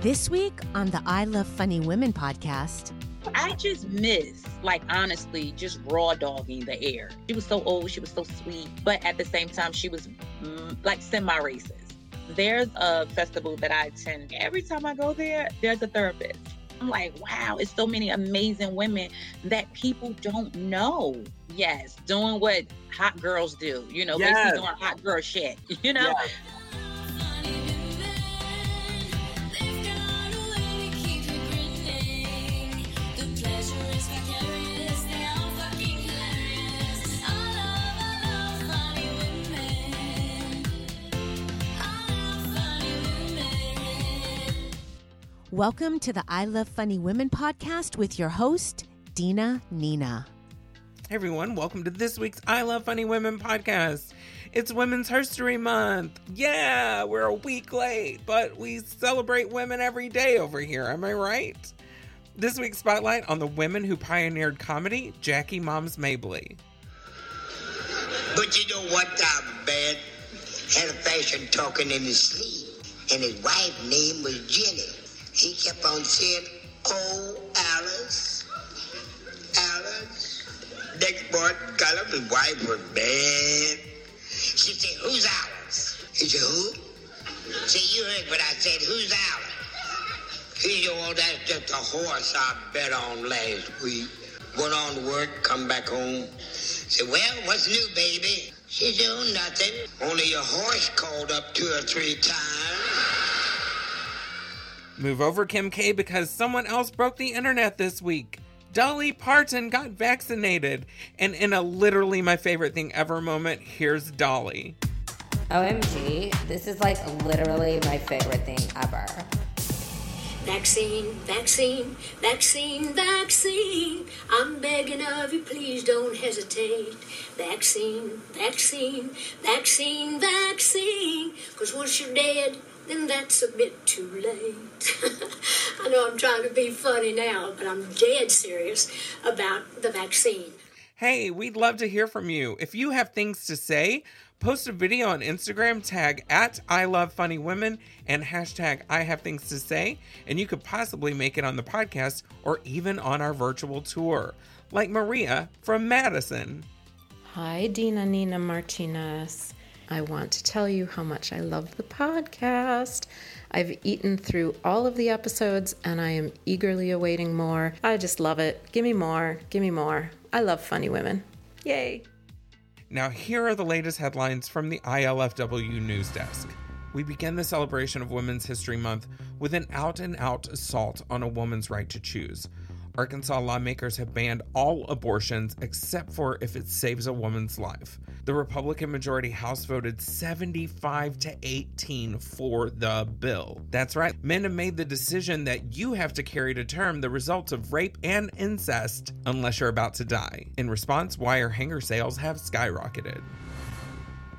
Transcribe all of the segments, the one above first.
This week on the I Love Funny Women podcast. I just miss, like, honestly, just raw dogging the air. She was so old, she was so sweet, but at the same time, she was mm, like semi racist. There's a festival that I attend. Every time I go there, there's a therapist. I'm like, wow, it's so many amazing women that people don't know. Yes, doing what hot girls do, you know, Yes. basically doing hot girl shit, you know? Yes. Welcome to the I Love Funny Women podcast with your host, Dina Nina. Hey everyone, welcome to this week's I Love Funny Women podcast. It's Women's History Month. Yeah, we're a week late, but we celebrate women every day over here. Am I right? This week's spotlight on the women who pioneered comedy, Jackie Moms Mabley. But you know what, uh, man had a fashion talking in his sleep, and his wife's name was Jenny. He kept on saying, "Oh, Alice, Alice." Next morning, his wife was mad. She said, "Who's Alice?" He said, "Who?" See, you heard what I said. Who's Alice? He said, "Oh, that's just a horse I bet on last week." Went on to work, come back home. Said, well, what's new, baby? She said, oh, nothing. Only your horse called up two or three times. Move over, Kim K, because someone else broke the internet this week. Dolly Parton got vaccinated. And in a literally my favorite thing ever moment, here's Dolly. OMG, this is like literally my favorite thing ever. Vaccine, vaccine, vaccine, vaccine. I'm begging of you, please don't hesitate. Vaccine, vaccine, vaccine, vaccine. Because once you're dead, then that's a bit too late. I know I'm trying to be funny now, but I'm dead serious about the vaccine. Hey, we'd love to hear from you. If you have things to say, post a video on Instagram, tag at I Love Funny Women and hashtag I Have Things to Say, and you could possibly make it on the podcast or even on our virtual tour, like Maria from Madison. Hi, Dina Nina Martinez. I want to tell you how much I love the podcast. I've eaten through all of the episodes and I am eagerly awaiting more. I just love it. Give me more. Give me more. I love funny women. Yay. Now, here are the latest headlines from the ILFW news desk. We begin the celebration of Women's History Month with an out and out assault on a woman's right to choose. Arkansas lawmakers have banned all abortions except for if it saves a woman's life. The Republican majority House voted 75 to 18 for the bill. That's right, men have made the decision that you have to carry to term the results of rape and incest unless you're about to die. In response, wire hanger sales have skyrocketed.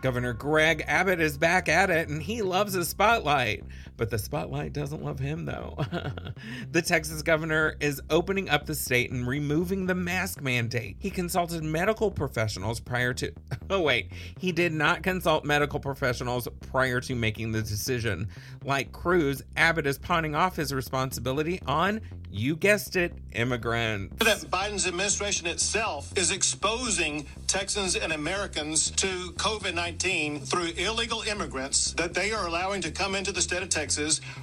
Governor Greg Abbott is back at it and he loves the spotlight. But the spotlight doesn't love him, though. the Texas governor is opening up the state and removing the mask mandate. He consulted medical professionals prior to. Oh, wait. He did not consult medical professionals prior to making the decision. Like Cruz, Abbott is pawning off his responsibility on, you guessed it, immigrants. that Biden's administration itself is exposing Texans and Americans to COVID 19 through illegal immigrants that they are allowing to come into the state of Texas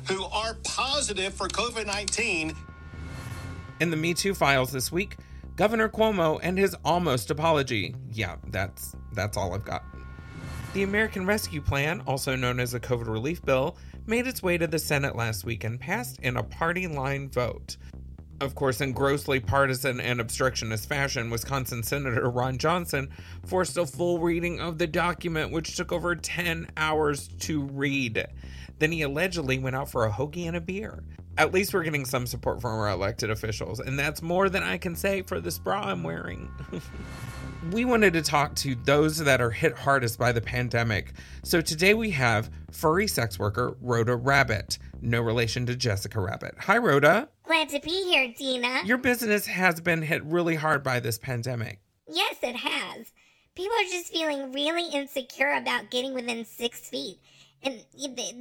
who are positive for COVID 19 In the Me Too files this week, Governor Cuomo and his almost apology. Yeah, that's that's all I've got. The American Rescue Plan, also known as a COVID relief bill, made its way to the Senate last week and passed in a party line vote. Of course, in grossly partisan and obstructionist fashion, Wisconsin Senator Ron Johnson forced a full reading of the document, which took over 10 hours to read. Then he allegedly went out for a hoagie and a beer. At least we're getting some support from our elected officials, and that's more than I can say for this bra I'm wearing. we wanted to talk to those that are hit hardest by the pandemic. So today we have furry sex worker Rhoda Rabbit, no relation to Jessica Rabbit. Hi, Rhoda. Glad to be here, Dina. Your business has been hit really hard by this pandemic. Yes, it has. People are just feeling really insecure about getting within six feet. And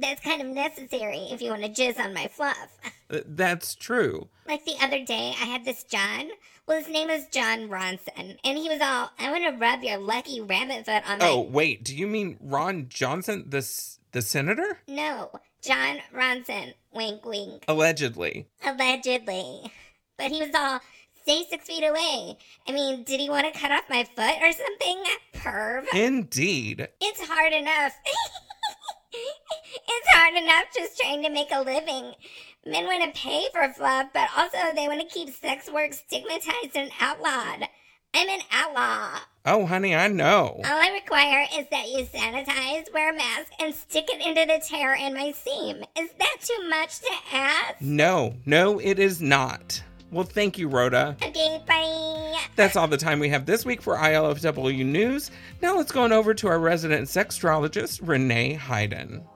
that's kind of necessary if you want to jizz on my fluff. That's true. Like the other day, I had this John. Well, his name is John Ronson. And he was all, I want to rub your lucky rabbit foot on my. Oh, wait. Do you mean Ron Johnson, the, the senator? No, John Ronson. Wink, wink. Allegedly. Allegedly. But he was all, stay six feet away. I mean, did he want to cut off my foot or something? Perv. Indeed. It's hard enough. it's hard enough just trying to make a living. Men want to pay for fluff, but also they want to keep sex work stigmatized and outlawed. I'm an outlaw. Oh, honey, I know. All I require is that you sanitize, wear a mask, and stick it into the tear in my seam. Is that too much to ask? No, no, it is not. Well, thank you, Rhoda. Okay, bye. That's all the time we have this week for ILFW News. Now let's go on over to our resident sextrologist, Renee Heiden.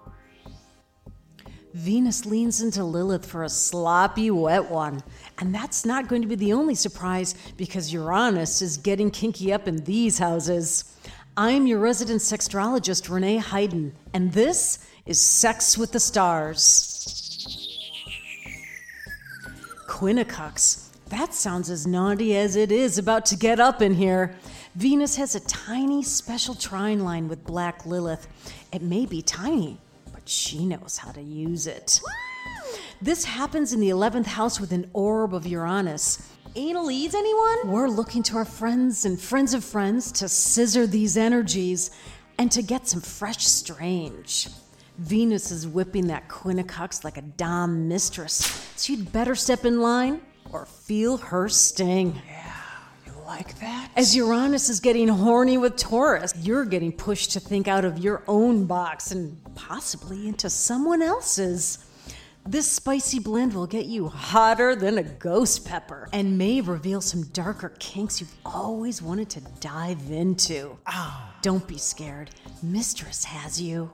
Venus leans into Lilith for a sloppy wet one. And that's not going to be the only surprise because Uranus is getting kinky up in these houses. I'm your resident sextrologist, Renee Heiden, and this is Sex with the Stars. Quincunx. That sounds as naughty as it is about to get up in here. Venus has a tiny special trine line with Black Lilith. It may be tiny, but she knows how to use it. This happens in the 11th house with an orb of Uranus. Anal leads anyone? We're looking to our friends and friends of friends to scissor these energies and to get some fresh strange. Venus is whipping that quincunx like a dom mistress, so you'd better step in line or feel her sting. Yeah, you like that? As Uranus is getting horny with Taurus, you're getting pushed to think out of your own box and possibly into someone else's. This spicy blend will get you hotter than a ghost pepper and may reveal some darker kinks you've always wanted to dive into. Ah. Don't be scared. Mistress has you.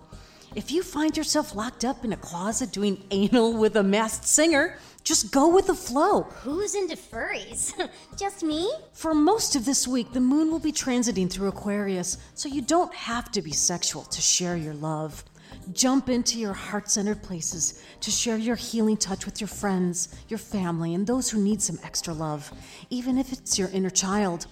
If you find yourself locked up in a closet doing anal with a masked singer, just go with the flow. Who's into furries? Just me? For most of this week, the moon will be transiting through Aquarius, so you don't have to be sexual to share your love. Jump into your heart centered places to share your healing touch with your friends, your family, and those who need some extra love, even if it's your inner child.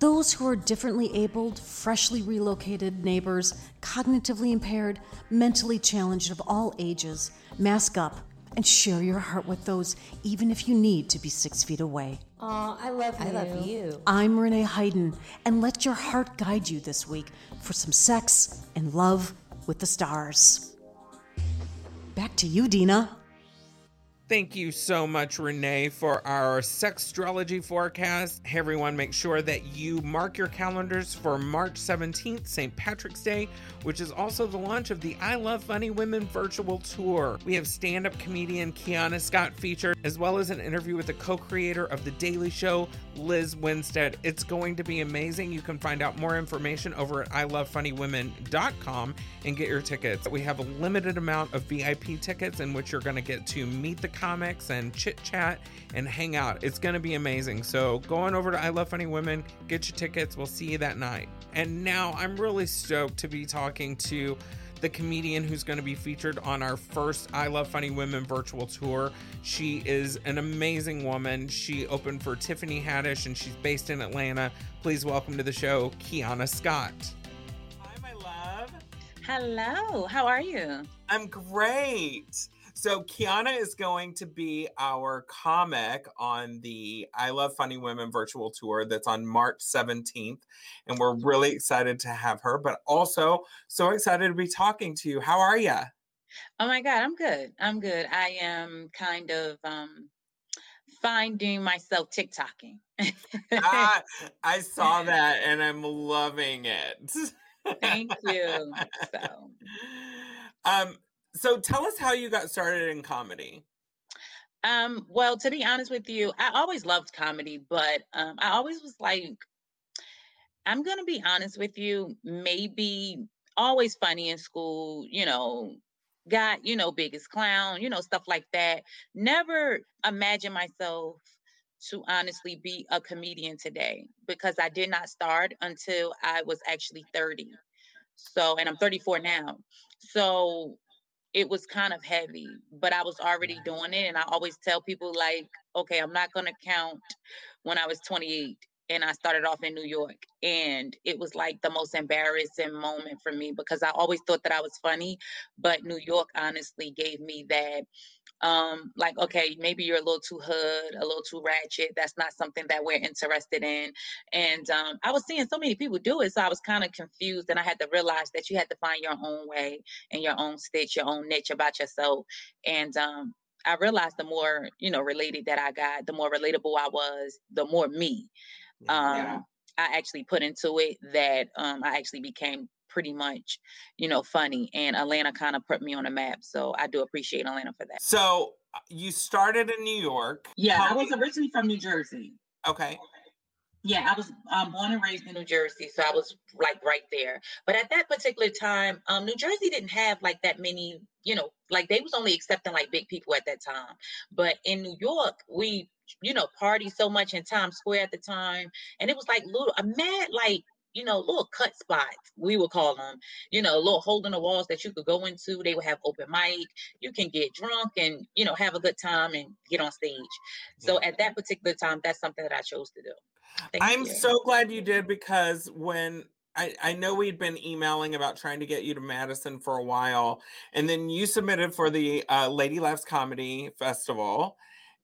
Those who are differently abled, freshly relocated neighbors, cognitively impaired, mentally challenged of all ages, mask up and share your heart with those, even if you need to be six feet away. Oh, I love you. I love you. I'm Renee Heiden, and let your heart guide you this week for some sex and love with the stars. Back to you, Dina. Thank you so much, Renee, for our sextrology forecast. Hey, everyone, make sure that you mark your calendars for March 17th, St. Patrick's Day, which is also the launch of the I Love Funny Women virtual tour. We have stand up comedian Keonna Scott featured, as well as an interview with the co creator of The Daily Show, Liz Winstead. It's going to be amazing. You can find out more information over at ilovefunnywomen.com and get your tickets. We have a limited amount of VIP tickets in which you're going to get to meet the comics and chit chat and hang out. It's going to be amazing. So go on over to I Love Funny Women, get your tickets. We'll see you that night. And now I'm really stoked to be talking to the comedian who's going to be featured on our first I Love Funny Women virtual tour. She is an amazing woman. She opened for Tiffany Haddish and she's based in Atlanta. Please welcome to the show, Keonna Scott. Hi, my love. Hello, how are you? I'm great. So Keonna is going to be our comic on the I Love Funny Women virtual tour that's on March 17th. And we're really excited to have her, but also so excited to be talking to you. How are you? Oh my God, I'm good. I'm good. I am kind of um finding myself TikToking. ah, I saw that and I'm loving it. Thank you. So um so tell us how you got started in comedy. Um, well, to be honest with you, I always loved comedy, but um, I always was like, I'm gonna be honest with you, maybe always funny in school, you know, got, you know, biggest clown, you know, stuff like that. Never imagine myself to honestly be a comedian today because I did not start until I was actually 30. So, and I'm 34 now. so it was kind of heavy, but I was already doing it. And I always tell people, like, okay, I'm not going to count when I was 28 and I started off in New York. And it was like the most embarrassing moment for me because I always thought that I was funny, but New York honestly gave me that um like okay maybe you're a little too hood a little too ratchet that's not something that we're interested in and um i was seeing so many people do it so i was kind of confused and i had to realize that you had to find your own way and your own stitch your own niche about yourself and um i realized the more you know related that i got the more relatable i was the more me um yeah. i actually put into it that um i actually became pretty much, you know, funny. And Atlanta kind of put me on a map. So I do appreciate Atlanta for that. So uh, you started in New York. Yeah, How I was originally from New Jersey. Okay. Yeah, I was um, born and raised in New Jersey, so I was like right there. But at that particular time, um, New Jersey didn't have like that many, you know, like they was only accepting like big people at that time. But in New York, we, you know, party so much in Times Square at the time, and it was like little, a mad like you know, little cut spots, we would call them, you know, little hole in the walls that you could go into. They would have open mic. You can get drunk and, you know, have a good time and get on stage. So at that particular time, that's something that I chose to do. Thank I'm you. so glad you did because when I, I know we'd been emailing about trying to get you to Madison for a while, and then you submitted for the uh, Lady Laughs Comedy Festival,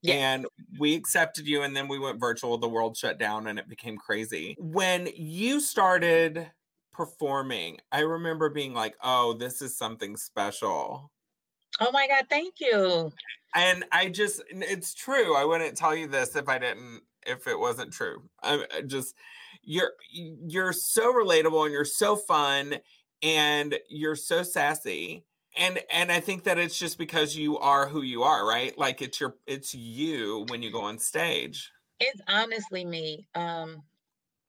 and we accepted you and then we went virtual the world shut down and it became crazy. When you started performing i remember being like oh this is something special. Oh my god thank you. And i just it's true i wouldn't tell you this if i didn't if it wasn't true. I just you're you're so relatable and you're so fun and you're so sassy and and i think that it's just because you are who you are right? Like it's your it's you when you go on stage. It's honestly me um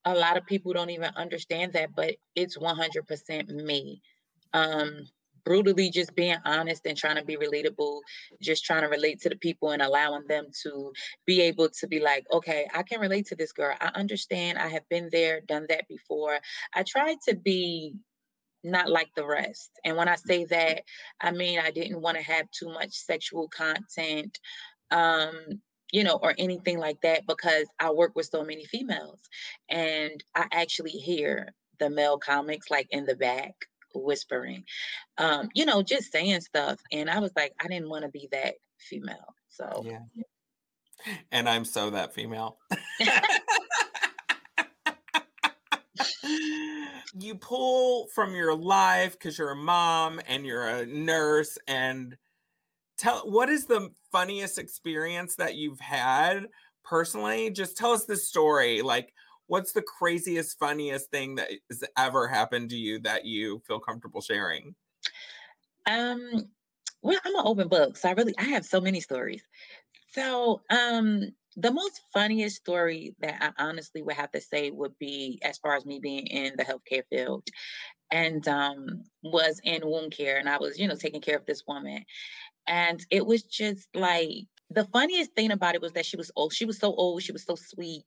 a lot of people don't even understand that but it's 100% me um brutally just being honest and trying to be relatable just trying to relate to the people and allowing them to be able to be like okay i can relate to this girl i understand i have been there done that before i tried to be not like the rest. And when I say that, I mean I didn't want to have too much sexual content, um, you know, or anything like that because I work with so many females. And I actually hear the male comics like in the back whispering, um, you know, just saying stuff. And I was like, I didn't want to be that female. So yeah. And I'm so that female. you pull from your life because you're a mom and you're a nurse and tell what is the funniest experience that you've had personally just tell us the story like what's the craziest funniest thing that has ever happened to you that you feel comfortable sharing um well i'm an open book so i really i have so many stories so um the most funniest story that I honestly would have to say would be as far as me being in the healthcare field and um, was in wound care. And I was, you know, taking care of this woman. And it was just like the funniest thing about it was that she was old. She was so old. She was so sweet.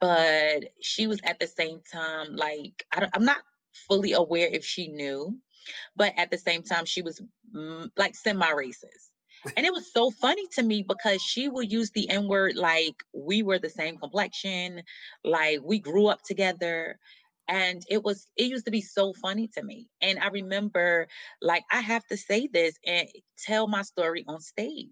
But she was at the same time like, I am not fully aware if she knew, but at the same time, she was mm, like semi racist and it was so funny to me because she would use the N word like we were the same complexion, like we grew up together. And it was, it used to be so funny to me. And I remember, like, I have to say this and tell my story on stage.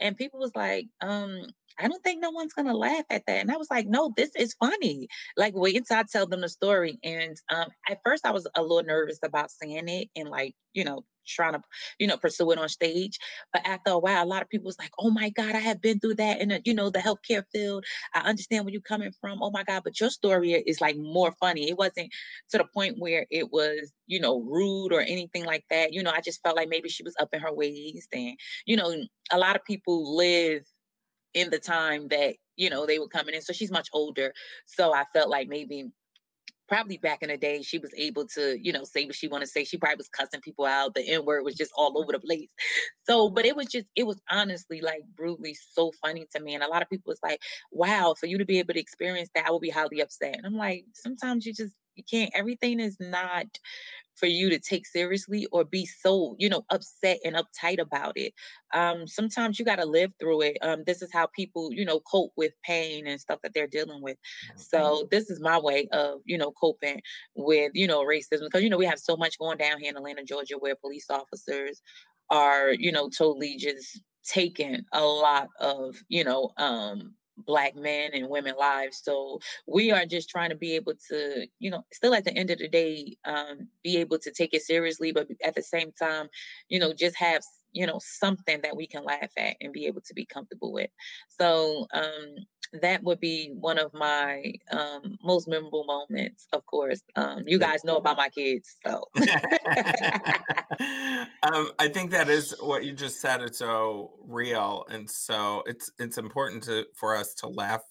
And people was like, um, I don't think no one's gonna laugh at that. And I was like, no, this is funny. Like wait until I tell them the story. And um, at first I was a little nervous about saying it and like, you know, trying to, you know, pursue it on stage. But after a while, a lot of people was like, oh my God, I have been through that in, you know, the healthcare field. I understand where you're coming from. Oh my God, but your story is like more funny. It wasn't to the point where it was, you know, rude or anything like that. You know, I just felt like maybe she was up in her ways. And, you know, a lot of people live in the time that, you know, they were coming in. So she's much older. So I felt like maybe probably back in the day she was able to you know say what she want to say she probably was cussing people out the n word was just all over the place so but it was just it was honestly like brutally so funny to me and a lot of people was like wow for you to be able to experience that i would be highly upset and i'm like sometimes you just you can't everything is not for you to take seriously or be so you know upset and uptight about it. Um sometimes you got to live through it. Um this is how people you know cope with pain and stuff that they're dealing with. So this is my way of you know coping with you know racism because you know we have so much going down here in atlanta georgia where police officers are you know totally just taking a lot of you know um black men and women lives so we are just trying to be able to you know still at the end of the day um be able to take it seriously but at the same time you know just have you know something that we can laugh at and be able to be comfortable with. So um that would be one of my um, most memorable moments of course. Um, you guys know about my kids so. Um, i think that is what you just said it's so real and so it's it's important to for us to laugh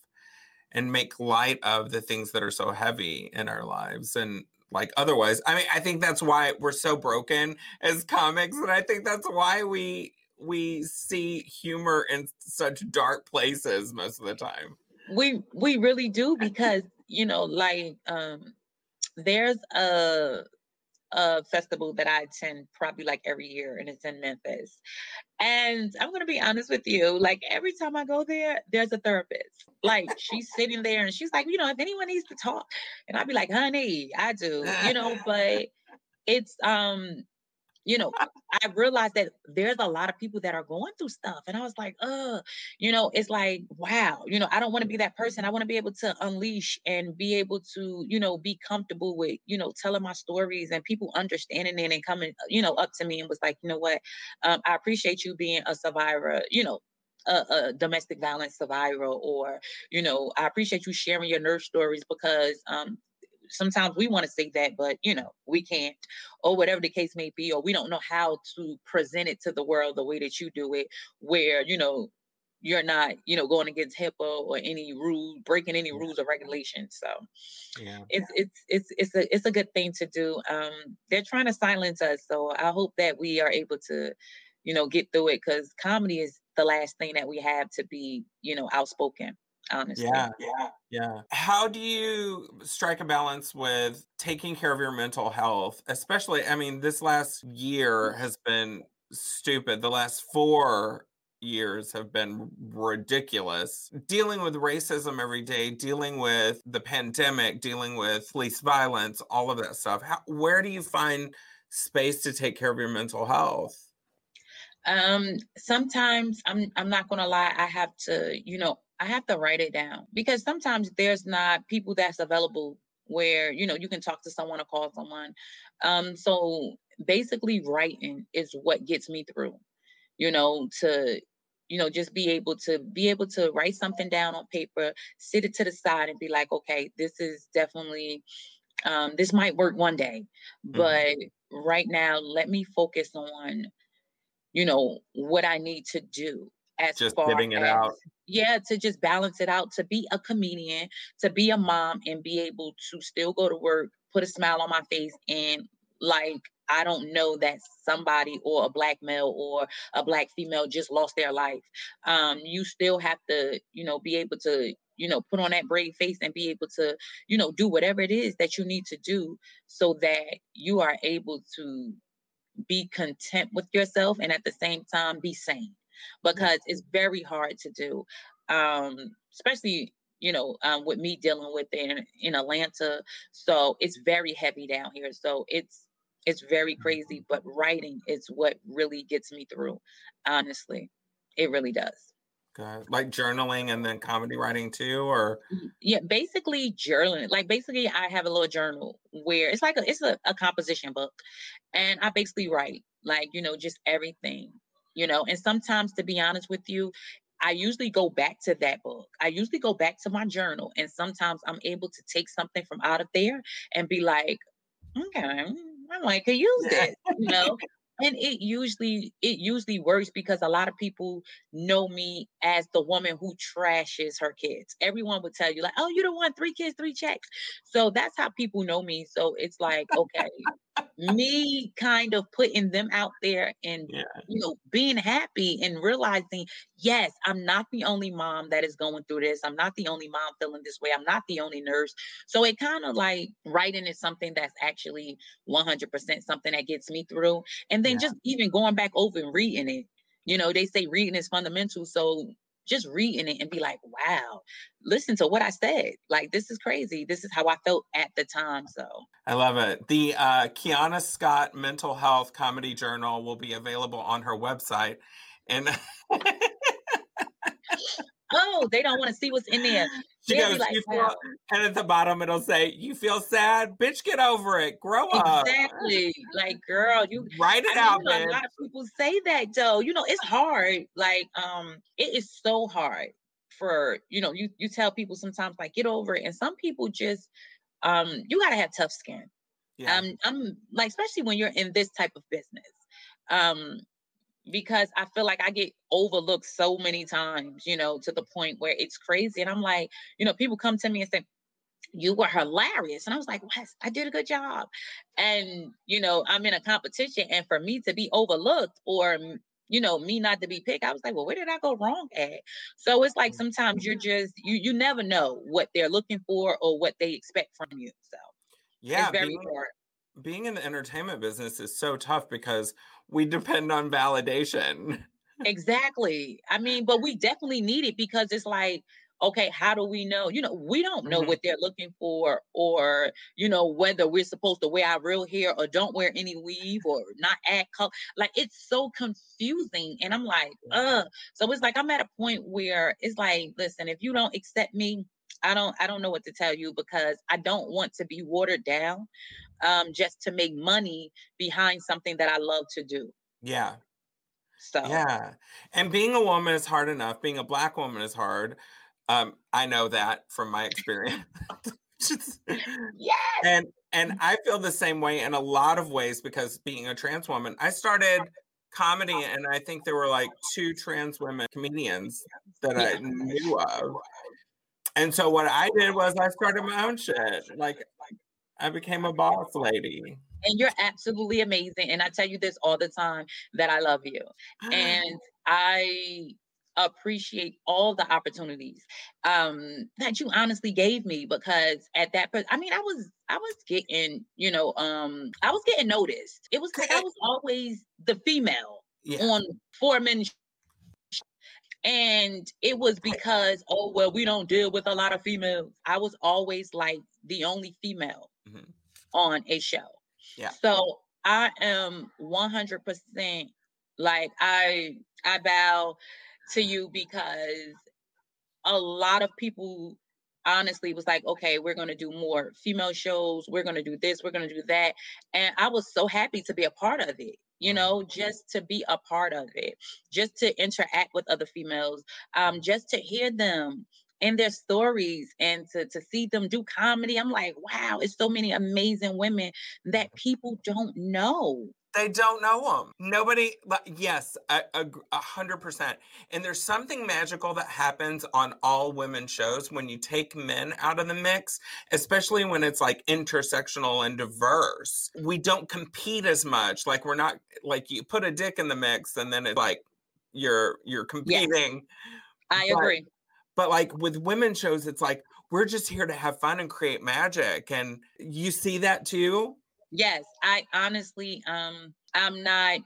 and make light of the things that are so heavy in our lives and like otherwise i mean i think that's why we're so broken as comics and i think that's why we we see humor in such dark places most of the time we we really do because you know like um there's a a festival that I attend probably like every year, and it's in Memphis. And I'm gonna be honest with you, like every time I go there, there's a therapist. Like she's sitting there and she's like, you know, if anyone needs to talk, and I'd be like, honey, I do, you know, but it's um you know, I realized that there's a lot of people that are going through stuff. And I was like, uh, you know, it's like, wow, you know, I don't want to be that person. I want to be able to unleash and be able to, you know, be comfortable with, you know, telling my stories and people understanding it and coming, you know, up to me and was like, you know what, um, I appreciate you being a survivor, you know, a, a, domestic violence survivor or you know i appreciate you sharing your nurse stories because um, sometimes we want to say that, but you know, we can't, or whatever the case may be, or we don't know how to present it to the world the way that you do it, where, you know, you're not, you know, going against HIPAA or any rule, breaking any rules or regulations. So yeah. it's it's it's it's a it's a good thing to do. Um, they're trying to silence us, so I hope that we are able to, you know, get through it because comedy is the last thing that we have to be, you know, outspoken honestly. Yeah, yeah, yeah. How do you strike a balance with taking care of your mental health? Especially, I mean, this last year has been stupid. The last four years have been ridiculous. Dealing with racism every day, dealing with the pandemic, dealing with police violence, all of that stuff. How, where do you find space to take care of your mental health? Um, sometimes I'm I'm not gonna lie, I have to, you know, I have to write it down because sometimes there's not people that's available where you know you can talk to someone or call someone. Um, so basically, writing is what gets me through. You know, to you know just be able to be able to write something down on paper, sit it to the side, and be like, okay, this is definitely um, this might work one day, mm-hmm. but right now, let me focus on you know what I need to do as just far getting it as, out. Yeah, to just balance it out, to be a comedian, to be a mom, and be able to still go to work, put a smile on my face, and like I don't know that somebody or a black male or a black female just lost their life. Um, you still have to, you know, be able to, you know, put on that brave face and be able to, you know, do whatever it is that you need to do so that you are able to be content with yourself and at the same time be sane because it's very hard to do, um, especially you know um, with me dealing with it in, in Atlanta. So it's very heavy down here. So it's it's very crazy. Mm-hmm. But writing is what really gets me through. Honestly, it really does. Good. Like journaling and then comedy writing too, or mm-hmm. yeah, basically journaling. Like basically, I have a little journal where it's like a, it's a, a composition book, and I basically write like you know just everything you know and sometimes to be honest with you I usually go back to that book. I usually go back to my journal, and sometimes I'm able to take something from out of there and be like, okay, I might could use it, you know. And it usually it usually works because a lot of people know me as the woman who trashes her kids. Everyone would tell you like oh you don't want three kids three checks. So that's how people know me. So it's like okay me kind of putting them out there and Yeah. you know being happy and realizing yes i'm not the only mom that is going through this. I'm not the only mom feeling this way. I'm not the only nurse. So it kind of like writing is something that's actually 100% something that gets me through. And then just even going back over and reading it you know they say reading is fundamental so just reading it and be like wow listen to what i said like this is crazy this is how i felt at the time so I love it. The uh, Keonna Scott Mental Health Comedy Journal will be available on her website. And oh they don't want to see what's in there she goes, like, feel, and at the bottom it'll say, You feel sad? Bitch, get over it. Grow up. Exactly. Like, girl, you Write it I mean, out, you know, a lot of people say that though. You know, it's hard. Like, um, it is so hard for you know, you you tell people sometimes like get over it. And some people just um you gotta have tough skin. Yeah. Um, I'm like, especially when you're in this type of business. Um, because I feel like I get overlooked so many times, you know, to the point where it's crazy. And I'm like, you know, people come to me and say, you were hilarious. And I was like, Wes, I did a good job. And, you know, I'm in a competition. And for me to be overlooked or, you know, me not to be picked, I was like, well, where did I go wrong at? So it's like mm-hmm. sometimes you're mm-hmm. just, you you never know what they're looking for or what they expect from you. So Yeah. it's very hard. Being in the entertainment business is so tough because we depend on validation. Exactly. I mean, but we definitely need it because it's like, okay, how do we know? You know, we don't know Mhm. what they're looking for, or you know, whether we're supposed to wear our real hair or don't wear any weave or not add color. Like it's so confusing. And I'm like, uh. So it's like I'm at a point where it's like, listen, if you don't accept me, I don't I don't know what to tell you because I don't want to be watered down um just to make money behind something that I love to do. Yeah. So Yeah. And being a woman is hard enough. Being a black woman is hard. Um, I know that from my experience. Yes. and and I feel the same way in a lot of ways because being a trans woman, I started comedy and I think there were like two trans women comedians that I knew of. And so what I did was I started my own shit. Like I became a boss lady. and you're absolutely amazing. And I tell you this all the time that I love you. And I appreciate all the opportunities um that you honestly gave me because at that point i mean i was i was getting you know um i was getting noticed it was like i was always the female Yeah. on four men and it was because oh well we don't deal with a lot of females i was always like the only female Mhm. on a show Yeah. so I am 100% like I I bow to you because a lot of people honestly was like, okay, we're going to do more female shows. We're going to do this. We're going to do that. And I was so happy to be a part of it. You know, just to be a part of it, just to interact with other females, um, just to hear them and their stories and to, to see them do comedy. I'm like, wow, it's so many amazing women that people don't know. They don't know them. Nobody, yes, a, a, gr- a hundred percent. And there's something magical that happens on all women shows when you take men out of the mix, especially when it's like intersectional and diverse. We don't compete as much. Like we're not like you put a dick in the mix and then it's like you're you're competing. I But- agree. But like with women shows, it's like we're just here to have fun and create magic. And you see that too? Yes, I honestly, um, I'm not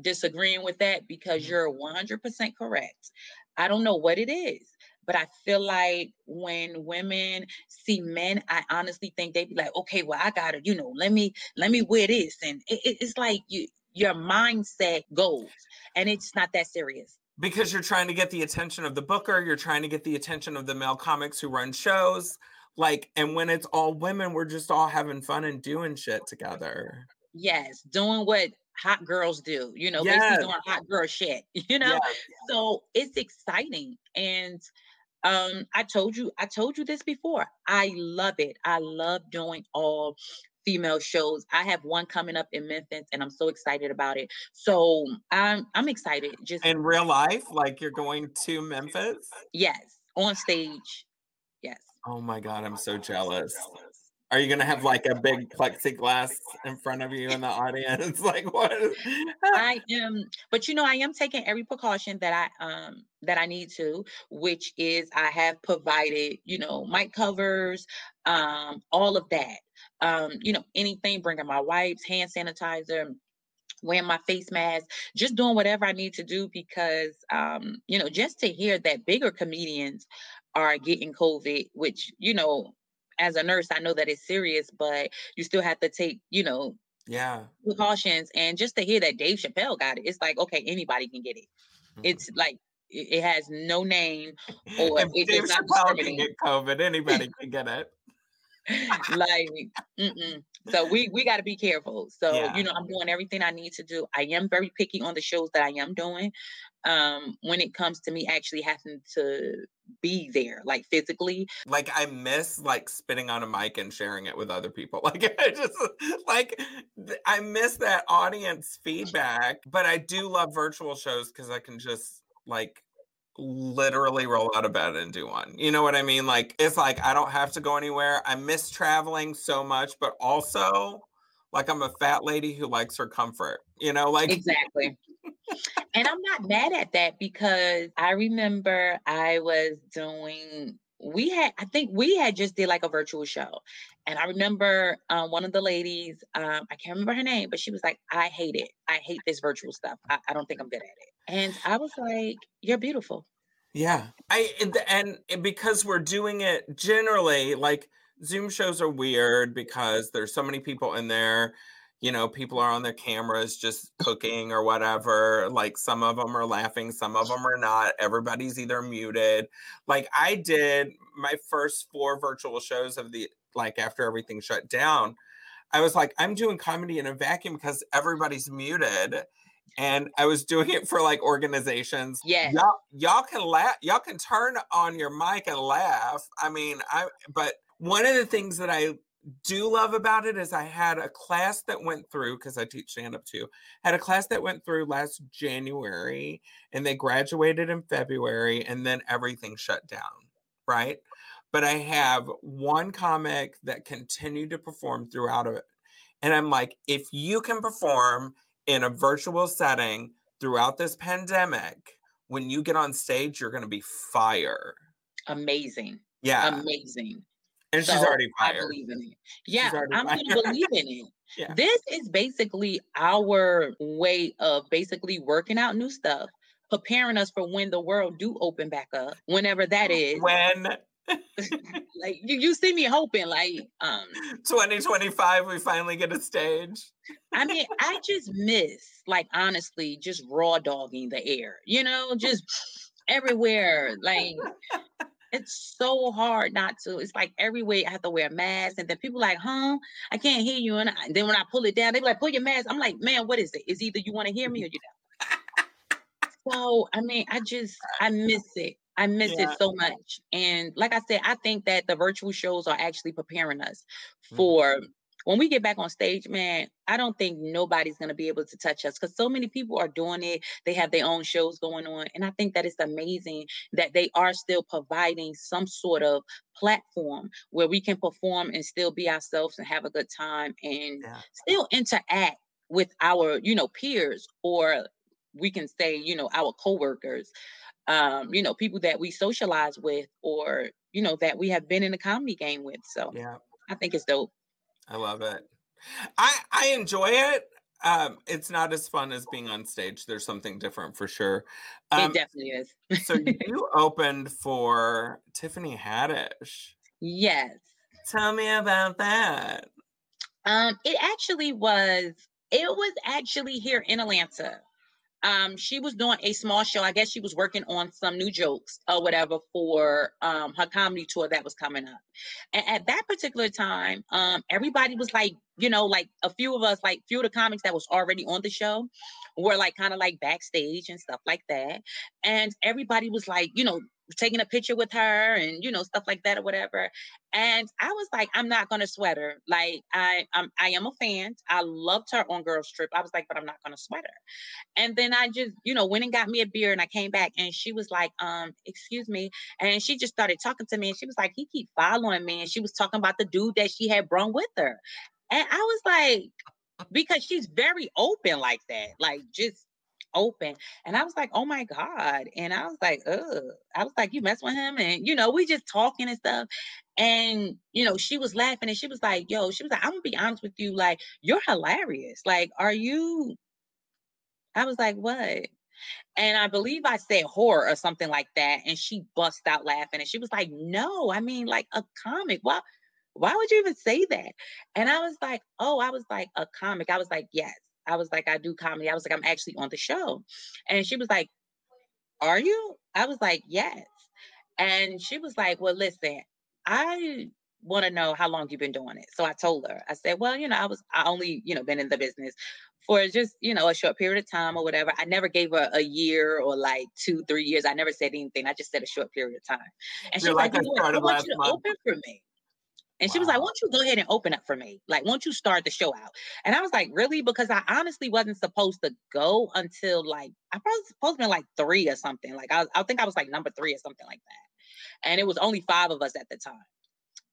disagreeing with that because you're 100% correct. I don't know what it is, but I feel like when women see men, I honestly think they'd be like, okay, well, I gotta, you know, let me let me wear this, and it, it- it's like you your mindset goes, and it's not that serious. Because you're trying to get the attention of the booker you're trying to get the attention of the male comics who run shows like and when it's all women we're just all having fun and doing shit together Yes, doing what hot girls do, you know, Yes. basically doing hot girl shit, you know. Yes. So it's exciting. And um, I told you, I told you this before. I love it. I love doing all female shows. I have one coming up in Memphis and I'm so excited about it. So I'm I'm excited. Just in real life, like you're going to Memphis? Yes, on stage. Yes. Oh my god, I'm so jealous. Are you gonna have like a big plexiglass in front of you in the audience? like what? I am, but you know, I am taking every precaution that I um that I need to, which is I have provided, you know, mic covers, um, all of that. Um, you know, anything, bringing my wipes, hand sanitizer, wearing my face mask, just doing whatever I need to do because, um, you know, just to hear that bigger comedians are getting COVID, which, you know, as a nurse, I know that it's serious, but you still have to take, you know, yeah, precautions. And just to hear that Dave Chappelle got it, it's like, okay, anybody can get it. Mm-hmm. It's like it, it, has no name or if it Dave Chappelle can get COVID, anybody can get it. like mm-mm. so we we got to be careful so yeah. you know i'm doing everything i need to do i am very picky on the shows that i am doing um when it comes to me actually having to be there like physically like i miss like spinning on a mic and sharing it with other people like i just like i miss that audience feedback but i do love virtual shows because i can just like literally roll out of bed and do one. You know what I mean? Like it's like I don't have to go anywhere. I miss traveling so much, but also like I'm a fat lady who likes her comfort. You know, like Exactly. and I'm not mad at that because I remember I was doing we had i think we had just did like a virtual show and i remember um, one of the ladies um, i can't remember her name but she was like i hate it i hate this virtual stuff I, I don't think i'm good at it and I was like, you're beautiful. Yeah. I and, and because we're doing it generally like Zoom shows are weird because there's so many people in there. You know, people are on their cameras just cooking or whatever. Like some of them are laughing, some of them are not. Everybody's either muted. Like I did my first four virtual shows of the like after everything shut down. I was like, I'm doing comedy in a vacuum because everybody's muted and I was doing it for like organizations. Yeah. Y'all, y'all can laugh. Y'all can turn on your mic and laugh. I mean, I, but one of the things that I do love about it is I had a class that went through because I teach stand up too. Had a class that went through last January and they graduated in February and then everything shut down, right? But I have one comic that continued to perform throughout it. And I'm like, if you can perform in a virtual setting throughout this pandemic, when you get on stage, you're going to be fire. Amazing. Yeah. Amazing. And so she's already fired. I believe in it. Yeah, I'm going to believe in it. Yeah. This is basically our way of basically working out new stuff, preparing us for when the world do open back up, whenever that is. When like you, you see me hoping like um 2025 we finally get a stage i mean i just miss like honestly just raw dogging the air you know just everywhere like it's so hard not to it's like every everywhere i have to wear a mask and then people like huh i can't hear you and, I, and then when i pull it down they be like pull your mask i'm like man what is it it's either you want to hear me or you don't so i mean i just i miss it I miss yeah. it so much. And like I said, I think that the virtual shows are actually preparing us for mm-hmm. When we get back on stage, man. I don't think nobody's going to be able to touch us because so many people are doing it. They have their own shows going on. And I think that it's amazing that they are still providing some sort of platform where we can perform and still be ourselves and have a good time and yeah. still interact with our, you know, peers or we can say, you know, our coworkers um, you know, people that we socialize with or, you know, that we have been in the comedy game with. So yeah, I think it's dope. I love it. I I enjoy it. Um, it's not as fun as being on stage. There's something different for sure. Um, it definitely is. so you opened for Tiffany Haddish. Yes. Tell me about that. Um, it actually was. It was actually here in Atlanta um, she was doing a small show. I guess she was working on some new jokes or whatever for um, her comedy tour that was coming up. And at that particular time, um, everybody was like, you know, like a few of us, like few of the comics that was already on the show were like kind of like backstage and stuff like that. And everybody was like, you know, taking a picture with her and you know stuff like that or whatever. And i was like i'm not gonna sweat her. Like i I'm, i am a fan. I loved her on girls trip. I was like but i'm not gonna sweat her. And then i just you know went and got me a beer and i came back and she was like um excuse me. And she just started talking to me and she was like he keep following me. And she was talking about the dude that she had brought with her. And i was like because she's very open like that. Like just open. And I was like, oh my God. And I was like, ugh. I was like, you mess with him. And, you know, we just talking and stuff. And, you know, she was laughing and she was like, yo, she was like, I'm gonna be honest with you, like, you're hilarious. Like, are you? I was like, what? And I believe I said horror or something like that. And she bust out laughing. And she was like, no, I mean, like a comic. Why, why would you even say that? And I was like, oh, I was like, a comic. I was like, yes. I was like, I do comedy. I was like, I'm actually on the show. And she was like, Are you? I was like, Yes. And she was like, Well, listen, I want to know how long you've been doing it. So I told her, I said, Well, you know, I was I only, you know, been in the business for just, you know, a short period of time or whatever. I never gave her a year or like two, three years. I never said anything. I just said a short period of time. And she was like, like know I want you to month. open for me. And wow. she was like, Won't you go ahead and open up for me? Like, won't you start the show out? And I was like, Really? Because I honestly wasn't supposed to go until like, I was supposed to be like three or something. Like, I, I think I was like number three or something like that. And it was only five of us at the time.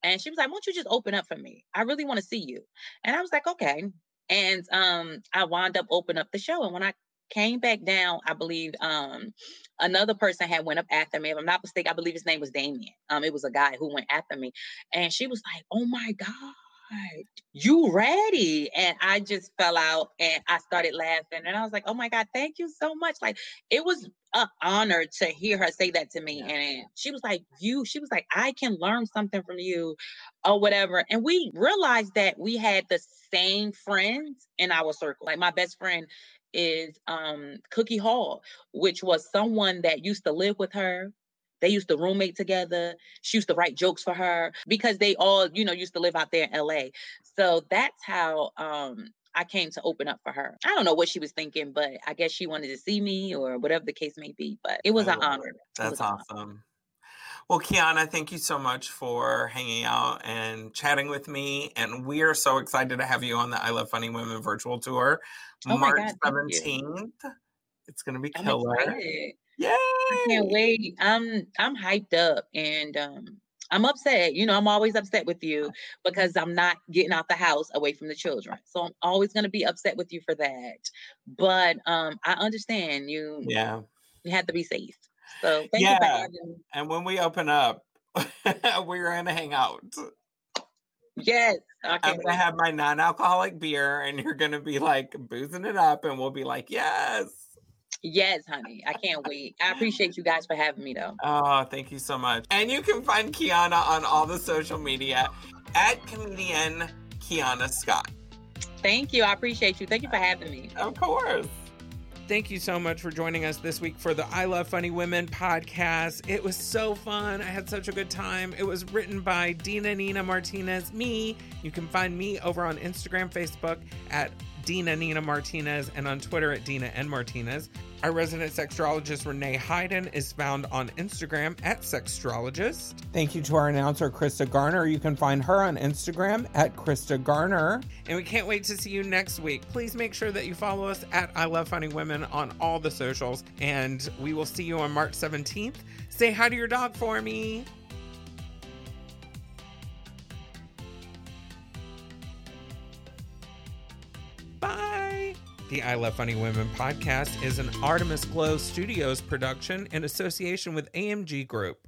And she was like, Won't you just open up for me? I really want to see you. And I was like, Okay. And um, I wound up opening up the show. And when I came back down, I believe um, another person had went up after me. If I'm not mistaken, I believe his name was Damien. Um, it was a guy who went after me, and she was like, "Oh my god, you ready?" And I just fell out and I started laughing, and I was like, "Oh my god, thank you so much!" Like it was an honor to hear her say that to me, yeah. and she was like, "You," she was like, "I can learn something from you." Or whatever. And we realized that we had the same friends in our circle. Like my best friend is um, Cookie Hall, which was someone that used to live with her. They used to roommate together. She used to write jokes for her because they all, you know, used to live out there in LA. So that's how um, I came to open up for her. I don't know what she was thinking, but I guess she wanted to see me or whatever the case may be. But it was an honor. That's awesome. Honor. Well, Keonna, thank you so much for hanging out and chatting with me. And we are so excited to have you on the I Love Funny Women virtual tour. Oh March God, 17th. It's gonna be killer. Yay! I can't wait. I'm I'm hyped up and um I'm upset. You know, I'm always upset with you because I'm not getting out the house away from the children. So I'm always going to be upset with you for that. But um I understand you. Yeah. You have to be safe. So yeah. And when we open up, we're gonna hang out. Yes. I'm gonna have my non-alcoholic beer, and you're gonna be like boozing it up, and we'll be like, yes. Yes, honey. I can't wait. I appreciate you guys for having me though. Oh, thank you so much. And you can find Keonna on all the social media at comedian Keonna Scott. Thank you. I appreciate you. Thank you for having me. Of course. Thank you so much for joining us this week for the I Love Funny Women podcast. It was so fun. I had such a good time. It was written by Dina Nina Martinez, me. You can find me over on Instagram, Facebook at Dina Nina Martinez, and on Twitter at Dina N Martinez. Our resident sextrologist René Heiden is found on Instagram at Sextrologist. Thank you to our announcer Crysta Garner. You can find her on Instagram at Crysta Garner. And we can't wait to see you next week. Please make sure that you follow us at I Love Funny Women on all the socials. And we will see you on March 17th. Say hi to your dog for me. The I Love Funny Women podcast is an Artemis Glow Studios production in association with AMG Group.